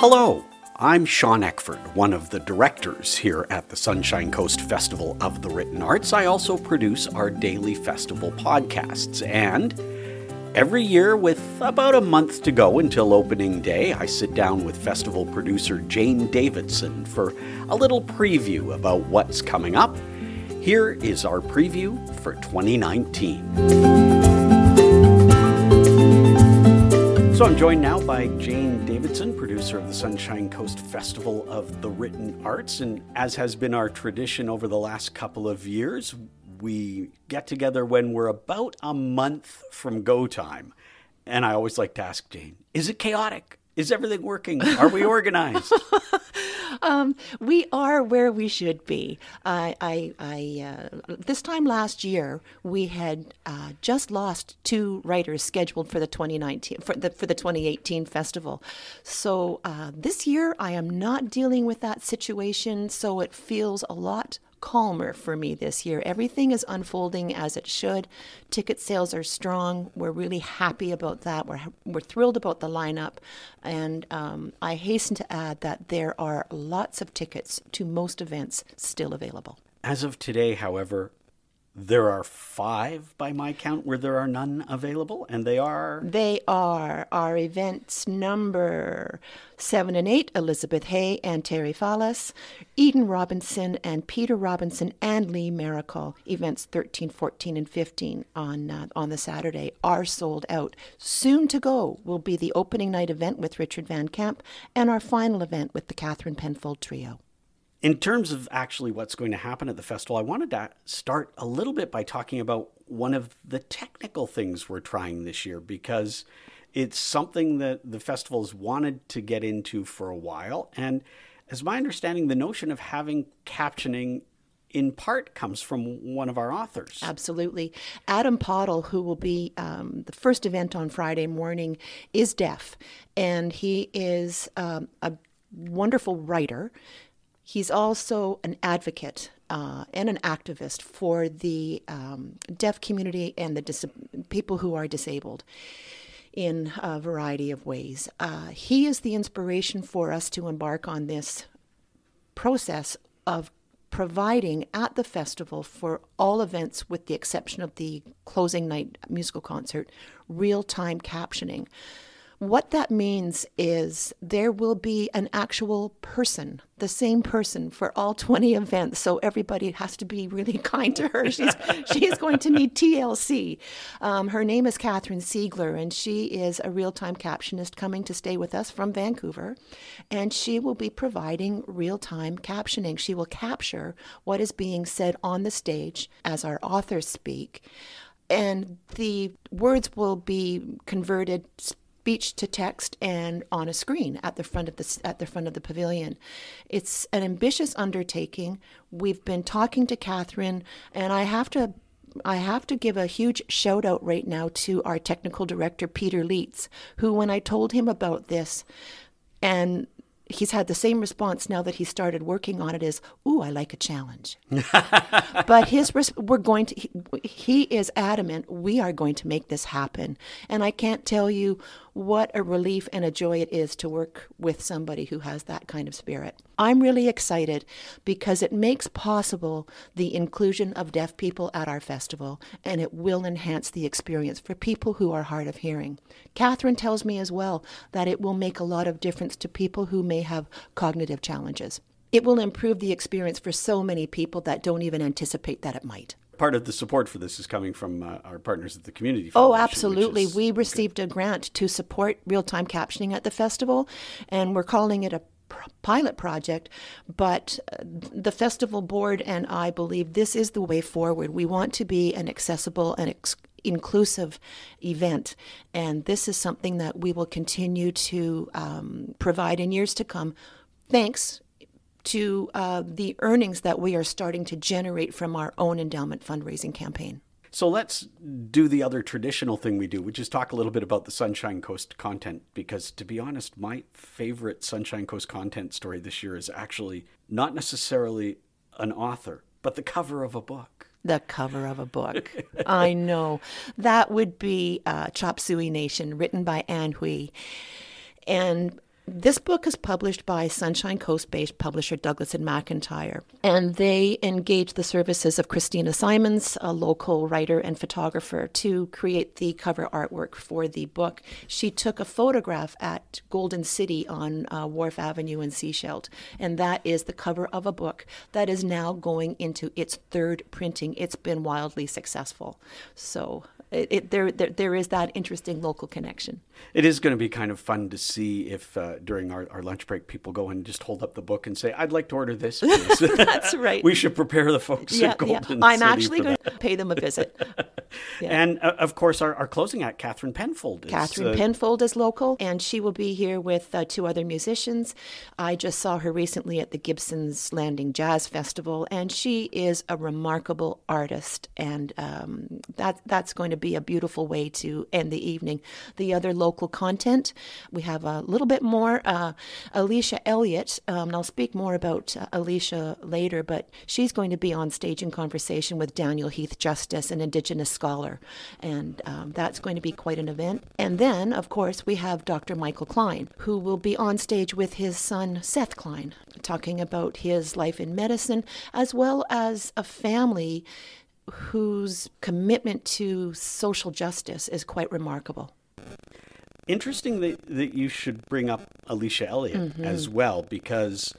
Hello, I'm Sean Eckford, one of the directors here at the Sunshine Coast Festival of the Written Arts. I also produce our daily festival podcasts, and every year, with about a month to go until opening day, I sit down with festival producer Jane Davidson for a little preview about what's coming up. Here is our preview for 2019. So I'm joined now by Jane Davidson, producer of the Sunshine Coast Festival of the Written Arts. And as has been our tradition over the last couple of years, we get together when we're about a month from go time. And I always like to ask Jane, is it chaotic? Is everything working? Are we organized? um, we are where we should be. I, I, I uh, this time last year we had uh, just lost two writers scheduled for the 2019 for the for the 2018 festival. So uh, this year I am not dealing with that situation. So it feels a lot calmer for me this year. Everything is unfolding as it should. Ticket sales are strong. We're really happy about that. We're, we're thrilled about the lineup. And um, I hasten to add that there are lots of tickets to most events still available. As of today, however, there are five by my count where there are none available, and they are. They are our events number seven and eight Elizabeth Hay and Terry Fallis, Eden Robinson and Peter Robinson and Lee Maracle. Events 13, 14, and 15 on, uh, on the Saturday are sold out. Soon to go will be the opening night event with Richard Van Camp and our final event with the Catherine Penfold Trio. In terms of actually what's going to happen at the festival, I wanted to start a little bit by talking about one of the technical things we're trying this year because it's something that the festival's wanted to get into for a while. And as my understanding, the notion of having captioning in part comes from one of our authors. Absolutely. Adam Pottle, who will be um, the first event on Friday morning, is deaf, and he is um, a wonderful writer. He's also an advocate uh, and an activist for the um, deaf community and the dis- people who are disabled in a variety of ways. Uh, he is the inspiration for us to embark on this process of providing at the festival for all events, with the exception of the closing night musical concert, real time captioning. What that means is there will be an actual person, the same person for all 20 events. So everybody has to be really kind to her. She's, she is going to need TLC. Um, her name is Catherine Siegler, and she is a real time captionist coming to stay with us from Vancouver. And she will be providing real time captioning. She will capture what is being said on the stage as our authors speak and the words will be converted speech to text and on a screen at the front of the at the front of the pavilion. It's an ambitious undertaking. We've been talking to Catherine, and I have to I have to give a huge shout out right now to our technical director Peter Leitz, who when I told him about this and he's had the same response now that he started working on it is, "Ooh, I like a challenge." but his we're going to he, he is adamant we are going to make this happen. And I can't tell you what a relief and a joy it is to work with somebody who has that kind of spirit. I'm really excited because it makes possible the inclusion of deaf people at our festival and it will enhance the experience for people who are hard of hearing. Catherine tells me as well that it will make a lot of difference to people who may have cognitive challenges. It will improve the experience for so many people that don't even anticipate that it might part of the support for this is coming from uh, our partners at the community. Oh, absolutely. Is, we received okay. a grant to support real time captioning at the festival, and we're calling it a pilot project, but uh, the festival board and I believe this is the way forward. We want to be an accessible and ex- inclusive event, and this is something that we will continue to um, provide in years to come. Thanks to uh, the earnings that we are starting to generate from our own endowment fundraising campaign. So let's do the other traditional thing we do, which is talk a little bit about the Sunshine Coast content. Because to be honest, my favorite Sunshine Coast content story this year is actually not necessarily an author, but the cover of a book. The cover of a book. I know. That would be uh, Chop Suey Nation, written by Ann Hui. And This book is published by Sunshine Coast based publisher Douglas and McIntyre, and they engage the services of Christina Simons, a local writer and photographer, to create the cover artwork for the book. She took a photograph at Golden City on uh, Wharf Avenue in Sechelt, and that is the cover of a book that is now going into its third printing. It's been wildly successful. So it, it, there, there, there is that interesting local connection. It is going to be kind of fun to see if uh, during our, our lunch break people go and just hold up the book and say, "I'd like to order this." That's right. we should prepare the folks yeah, at Golden yeah. I'm City actually going to pay them a visit. Yeah. And uh, of course, our, our closing act, Catherine Penfold. Is, Catherine uh, Penfold is local, and she will be here with uh, two other musicians. I just saw her recently at the Gibson's Landing Jazz Festival, and she is a remarkable artist, and um, that that's going to be a beautiful way to end the evening. The other local content, we have a little bit more. Uh, Alicia Elliott, um, and I'll speak more about uh, Alicia later, but she's going to be on stage in conversation with Daniel Heath Justice, an Indigenous scholar, and um, that's going to be quite an event. And then, of course, we have Dr. Michael Klein, who will be on stage with his son Seth Klein, talking about his life in medicine as well as a family whose commitment to social justice is quite remarkable. Interesting that, that you should bring up Alicia Elliott mm-hmm. as well, because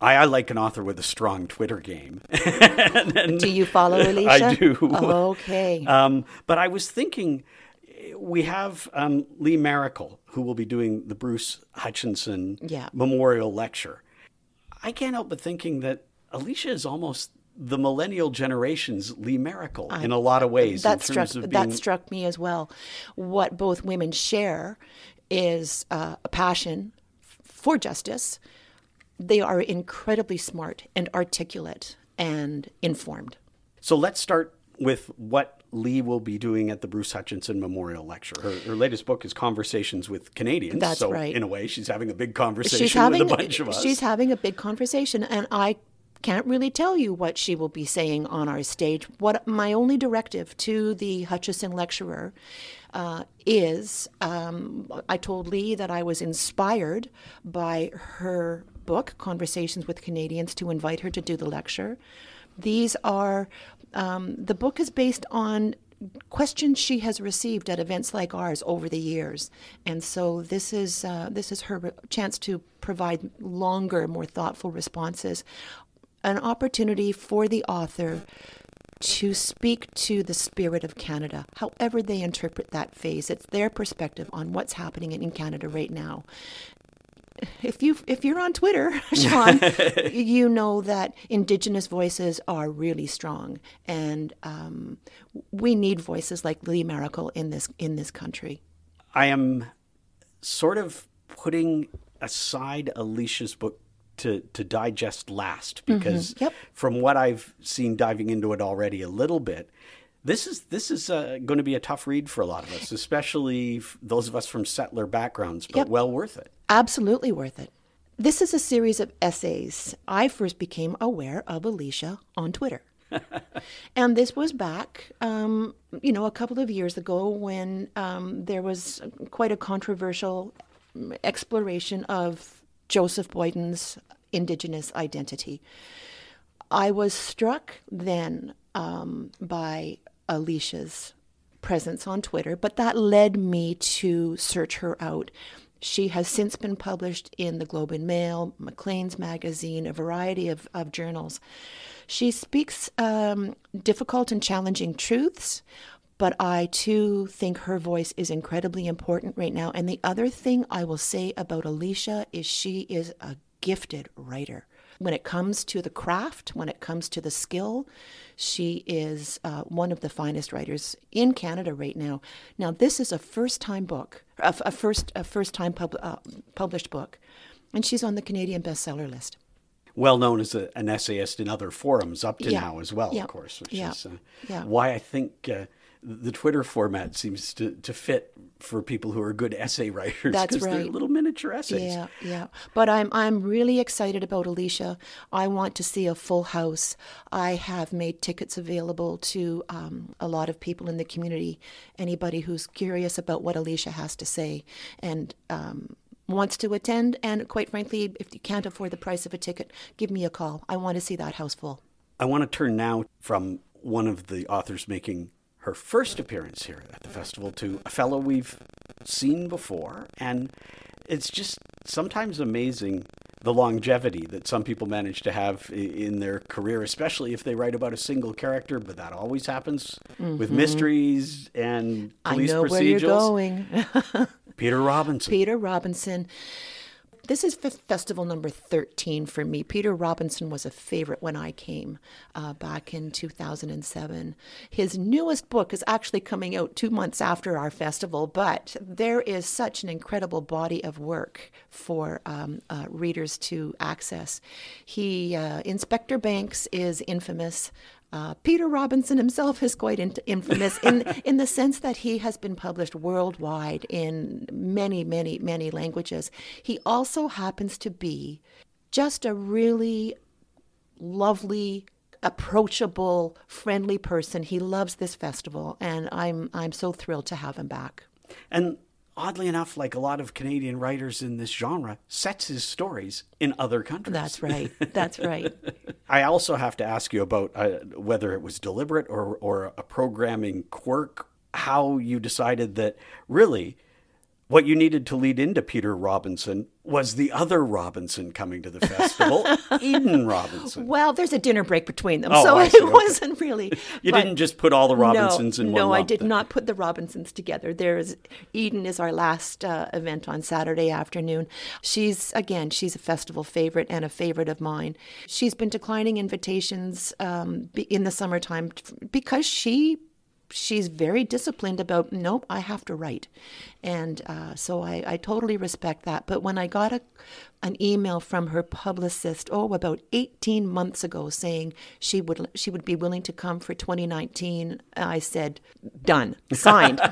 I, I, like an author with a strong Twitter game. do you follow Alicia? I do. okay. Um, but I was thinking, we have um, Lee Maracle, who will be doing the Bruce Hutchison yeah. Memorial Lecture. I can't help but thinking that Alicia is almost the millennial generation's Lee Maracle I, in a lot of ways. That struck being... that struck me as well. What both women share is uh, a passion for justice. They are incredibly smart and articulate and informed. So let's start with what Lee will be doing at the Bruce Hutchison Memorial Lecture. Her, her latest book is Conversations with Canadians. That's so right. In a way, she's having a big conversation having, with a bunch of us. She's having a big conversation, and I can't really tell you what she will be saying on our stage. What my only directive to the Hutchison lecturer uh, is um, I told Lee that I was inspired by her book, Conversations with Canadians, to invite her to do the lecture. These are, um, the book is based on questions she has received at events like ours over the years, and so this is uh, this is her chance to provide longer, more thoughtful responses an opportunity for the author to speak to the spirit of Canada, however they interpret that phase. It's their perspective on what's happening in Canada right now. If you if you're on Twitter, Sean, you know that Indigenous voices are really strong, and um, we need voices like Lee Maracle in this in this country. I am sort of putting aside Alicia's book to to digest last mm-hmm. because mm-hmm. yep. from what I've seen diving into it already a little bit, this is this is uh, going to be a tough read for a lot of us, especially those of us from settler backgrounds, but yep. well worth it. Absolutely worth it. This is a series of essays. I first became aware of Alicia on Twitter. and this was back, um, you know, a couple of years ago when um, there was quite a controversial exploration of Joseph Boyden's Indigenous identity. I was struck then um, by Alicia's presence on Twitter, but that led me to search her out. She has since been published in the Globe and Mail, Maclean's magazine, a variety of, of journals. She speaks um, difficult and challenging truths, but I too think her voice is incredibly important right now. And the other thing I will say about Alicia is she is a gifted writer. When it comes to the craft, when it comes to the skill, she is uh, one of the finest writers in Canada right now. Now, this is a first-time book, a, a first a first-time pub, uh, published book, and she's on the Canadian bestseller list well known as a, an essayist in other forums up to yeah. now as well, yeah. of course, which yeah. is uh, why I think uh, the Twitter format seems to, to fit for people who are good essay writers. That's right. They're little miniature essays. Yeah, yeah. But I'm I'm really excited about Alicia. I want to see a full house. I have made tickets available to um, a lot of people in the community. Anybody who's curious about what Alicia has to say, and um, wants to attend, and quite frankly, if you can't afford the price of a ticket, give me a call. I want to see that house full. I want to turn now from one of the authors making her first appearance here at the festival to a fellow we've seen before. And it's just sometimes amazing the longevity that some people manage to have in their career, especially if they write about a single character. But that always happens mm-hmm. with mysteries and police I know procedurals. Where you're going. Peter Robinson. Peter Robinson. This is festival number 13 for me. Peter Robinson was a favorite when I came uh, back in 2007. His newest book is actually coming out two months after our festival, but there is such an incredible body of work for um, uh, readers to access. He, uh, Inspector Banks, is infamous uh, Peter Robinson himself is quite in- infamous in, in the sense that he has been published worldwide in many, many, many languages. He also happens to be just a really lovely, approachable, friendly person. He loves this festival, and I'm I'm so thrilled to have him back. And oddly enough, like a lot of Canadian writers in this genre, sets his stories in other countries. That's right. That's right. I also have to ask you about uh, whether it was deliberate or, or a programming quirk, how you decided that really what you needed to lead into Peter Robinson was the other Robinson coming to the festival, Eden Robinson. Well, there's a dinner break between them, oh, so see, it okay. wasn't really. you didn't just put all the Robinsons no, in one. No, I did not put the Robinsons together. There's Eden is our last uh, event on Saturday afternoon. She's again, she's a festival favorite and a favorite of mine. She's been declining invitations um, in the summertime because she she's very disciplined about nope i have to write. And uh, so I, I totally respect that. But when i got a, an email from her publicist oh about 18 months ago saying she would she would be willing to come for 2019 i said done. Signed.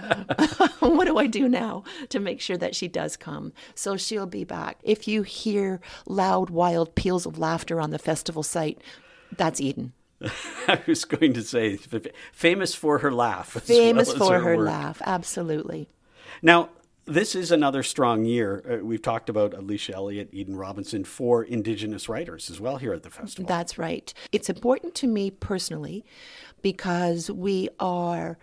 What do i do now to make sure that she does come? So she'll be back. If you hear loud wild peals of laughter on the festival site that's eden I was going to say, famous for her laugh. Famous well for her, her laugh, absolutely. Now, this is another strong year. Uh, we've talked about Alicia Elliott, Eden Robinson, four Indigenous writers as well here at the festival. That's right. It's important to me personally because we are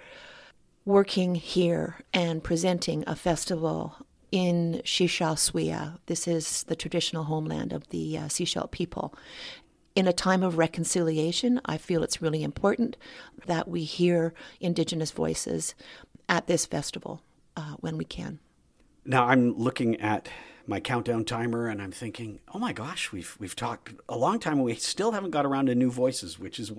working here and presenting a festival in shíshálh. This is the traditional homeland of the uh, people in a time of reconciliation, I feel it's really important that we hear Indigenous voices at this festival uh, when we can. Now I'm looking at my countdown timer and I'm thinking, oh my gosh, we've we've talked a long time and we still haven't got around to new voices, which is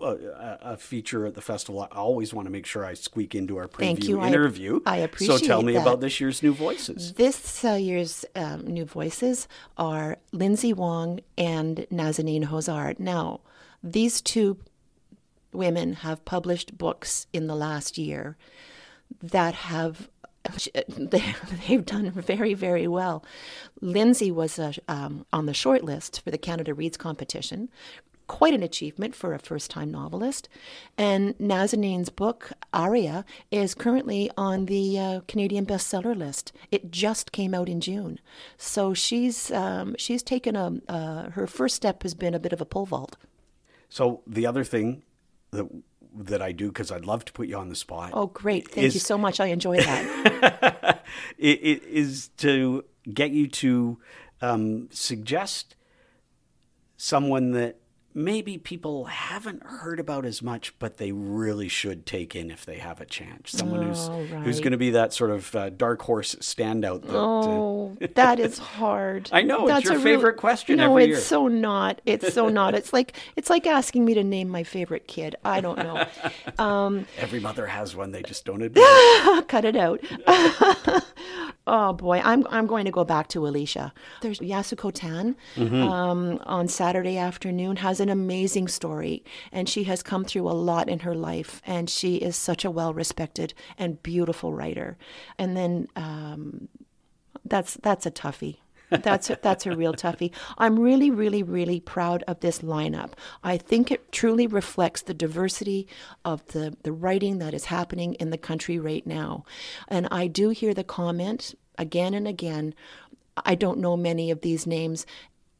a, a, feature at the festival. I always want to make sure I squeak into our preview you. interview. I, I, appreciate it. So tell me that. about this year's new voices. This uh, year's um, new voices are Lindsay Wong and Nazanin Hozar. Now, these two women have published books in the last year that have they, have done very, very well. Lindsay was uh, um, on the short list for the Canada Reads competition quite an achievement for a first time novelist. And Nazanin's book, Aria, is currently on the uh, Canadian bestseller list. It just came out in June. So she's, um, she's taken a, uh, her first step has been a bit of a pole vault. So the other thing that that I do because I'd love to put you on the spot. Oh, great! Thank is, you so much. I enjoy that. it, it is to get you to um, suggest someone that maybe people haven't heard about as much, but they really should take in if they have a chance. Someone oh, who's right. who's going to be that sort of uh, dark horse standout. That, oh, uh, that is hard. I know That's it's your a favorite really, question. No, it's year. so not. It's so not. It's like it's like asking me to name my favorite kid. I don't know. Um, Every mother has one. They just don't admit. it. cut it out. Oh boy, I'm I'm going to go back to Alicia. There's Yasuko Thanh Mm-hmm. um, on Saturday afternoon has an amazing story, and she has come through a lot in her life, and she is such a well respected and beautiful writer. And then um, that's that's a toughie. That's a, that's a real toughie. I'm really, really, really proud of this lineup. I think it truly reflects the diversity of the, the writing that is happening in the country right now. And I do hear the comment again and again I don't know many of these names.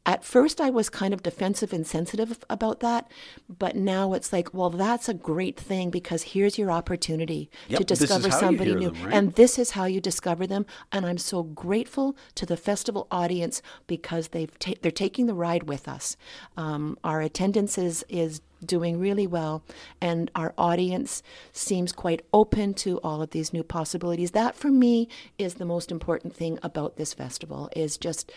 At first, I was kind of defensive and sensitive about that, but now it's like, well, that's a great thing because here's your opportunity Yep, to discover somebody new. them, right? And this is how you discover them. And I'm so grateful to the festival audience because they've ta- they're taking the ride with us. Um, our attendance is is doing really well, and our audience seems quite open to all of these new possibilities. That for me is the most important thing about this festival is just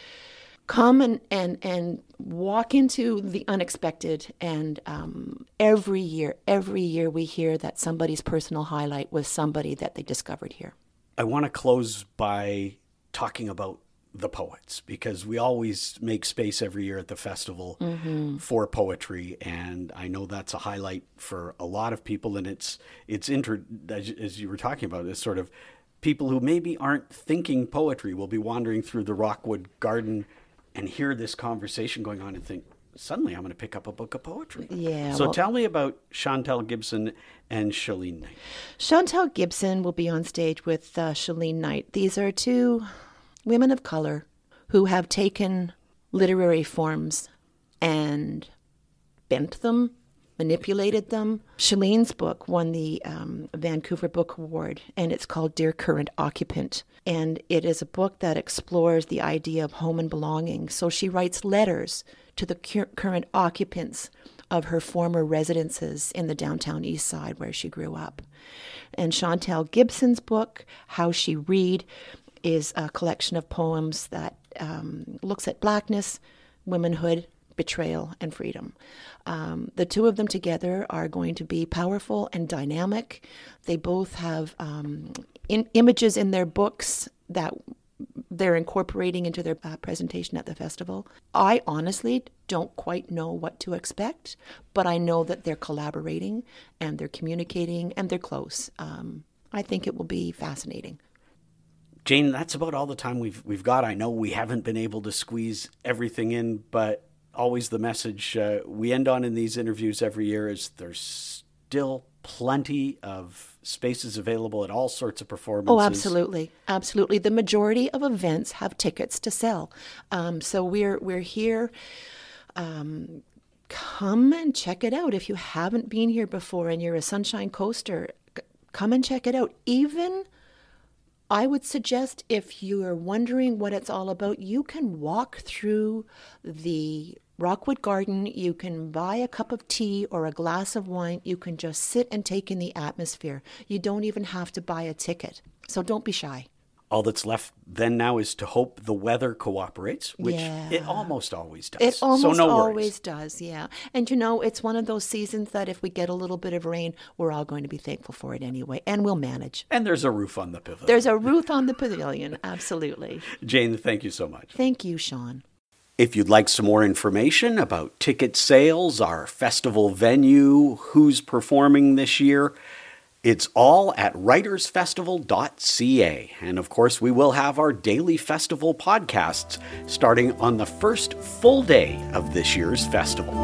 come and, and, and walk into the unexpected. And um, every year, every year we hear that somebody's personal highlight was somebody that they discovered here. I want to close by talking about the poets because we always make space every year at the festival for poetry and I know that's a highlight for a lot of people and it's it's inter as, as you were talking about it's sort of people who maybe aren't thinking poetry will be wandering through the Rockwood garden and hear this conversation going on and think suddenly I'm going to pick up a book of poetry. Yeah, So well- tell me about Chantal Gibson and Chelene Knight. Chantal Gibson will be on stage with uh, Chelene Knight. These are two women of color who have taken literary forms and bent them, manipulated them. Chelene's book won the um, Vancouver Book Award, and it's called Dear Current Occupant. And it is a book that explores the idea of home and belonging. So she writes letters to the cur- current occupants of her former residences in the downtown east side where she grew up. And Chantal Gibson's book, How She Read, is a collection of poems that um, looks at blackness, womanhood, betrayal, and freedom. Um, the two of them together are going to be powerful and dynamic. They both have um, in, images in their books that they're incorporating into their uh, presentation at the festival. I honestly don't quite know what to expect, but I know that they're collaborating and they're communicating and they're close. Um, I think it will be fascinating. Jane, that's about all the time we've we've got. I know we haven't been able to squeeze everything in, but always the message uh, we end on in these interviews every year is there's still plenty of spaces available at all sorts of performances. Oh, absolutely, absolutely. The majority of events have tickets to sell, um, so we're we're here. Um, come and check it out if you haven't been here before and you're a Sunshine Coaster. c- Come and check it out. Even I would suggest if you are wondering what it's all about, you can walk through the Rockwood Garden. You can buy a cup of tea or a glass of wine. You can just sit and take in the atmosphere. You don't even have to buy a ticket. So don't be shy. All that's left then now is to hope the weather cooperates, which it almost always does. It almost so no worries. always does, yeah. And you know, it's one of those seasons that if we get a little bit of rain, we're all going to be thankful for it anyway, and we'll manage. And there's a roof on the pavilion. There's a roof on the pavilion, absolutely. Jane, thank you so much. Thank you, Sean. If you'd like some more information about ticket sales, our festival venue, who's performing this year, it's all at writersfestival.ca. And of course, we will have our daily festival podcasts starting on the first full day of this year's festival.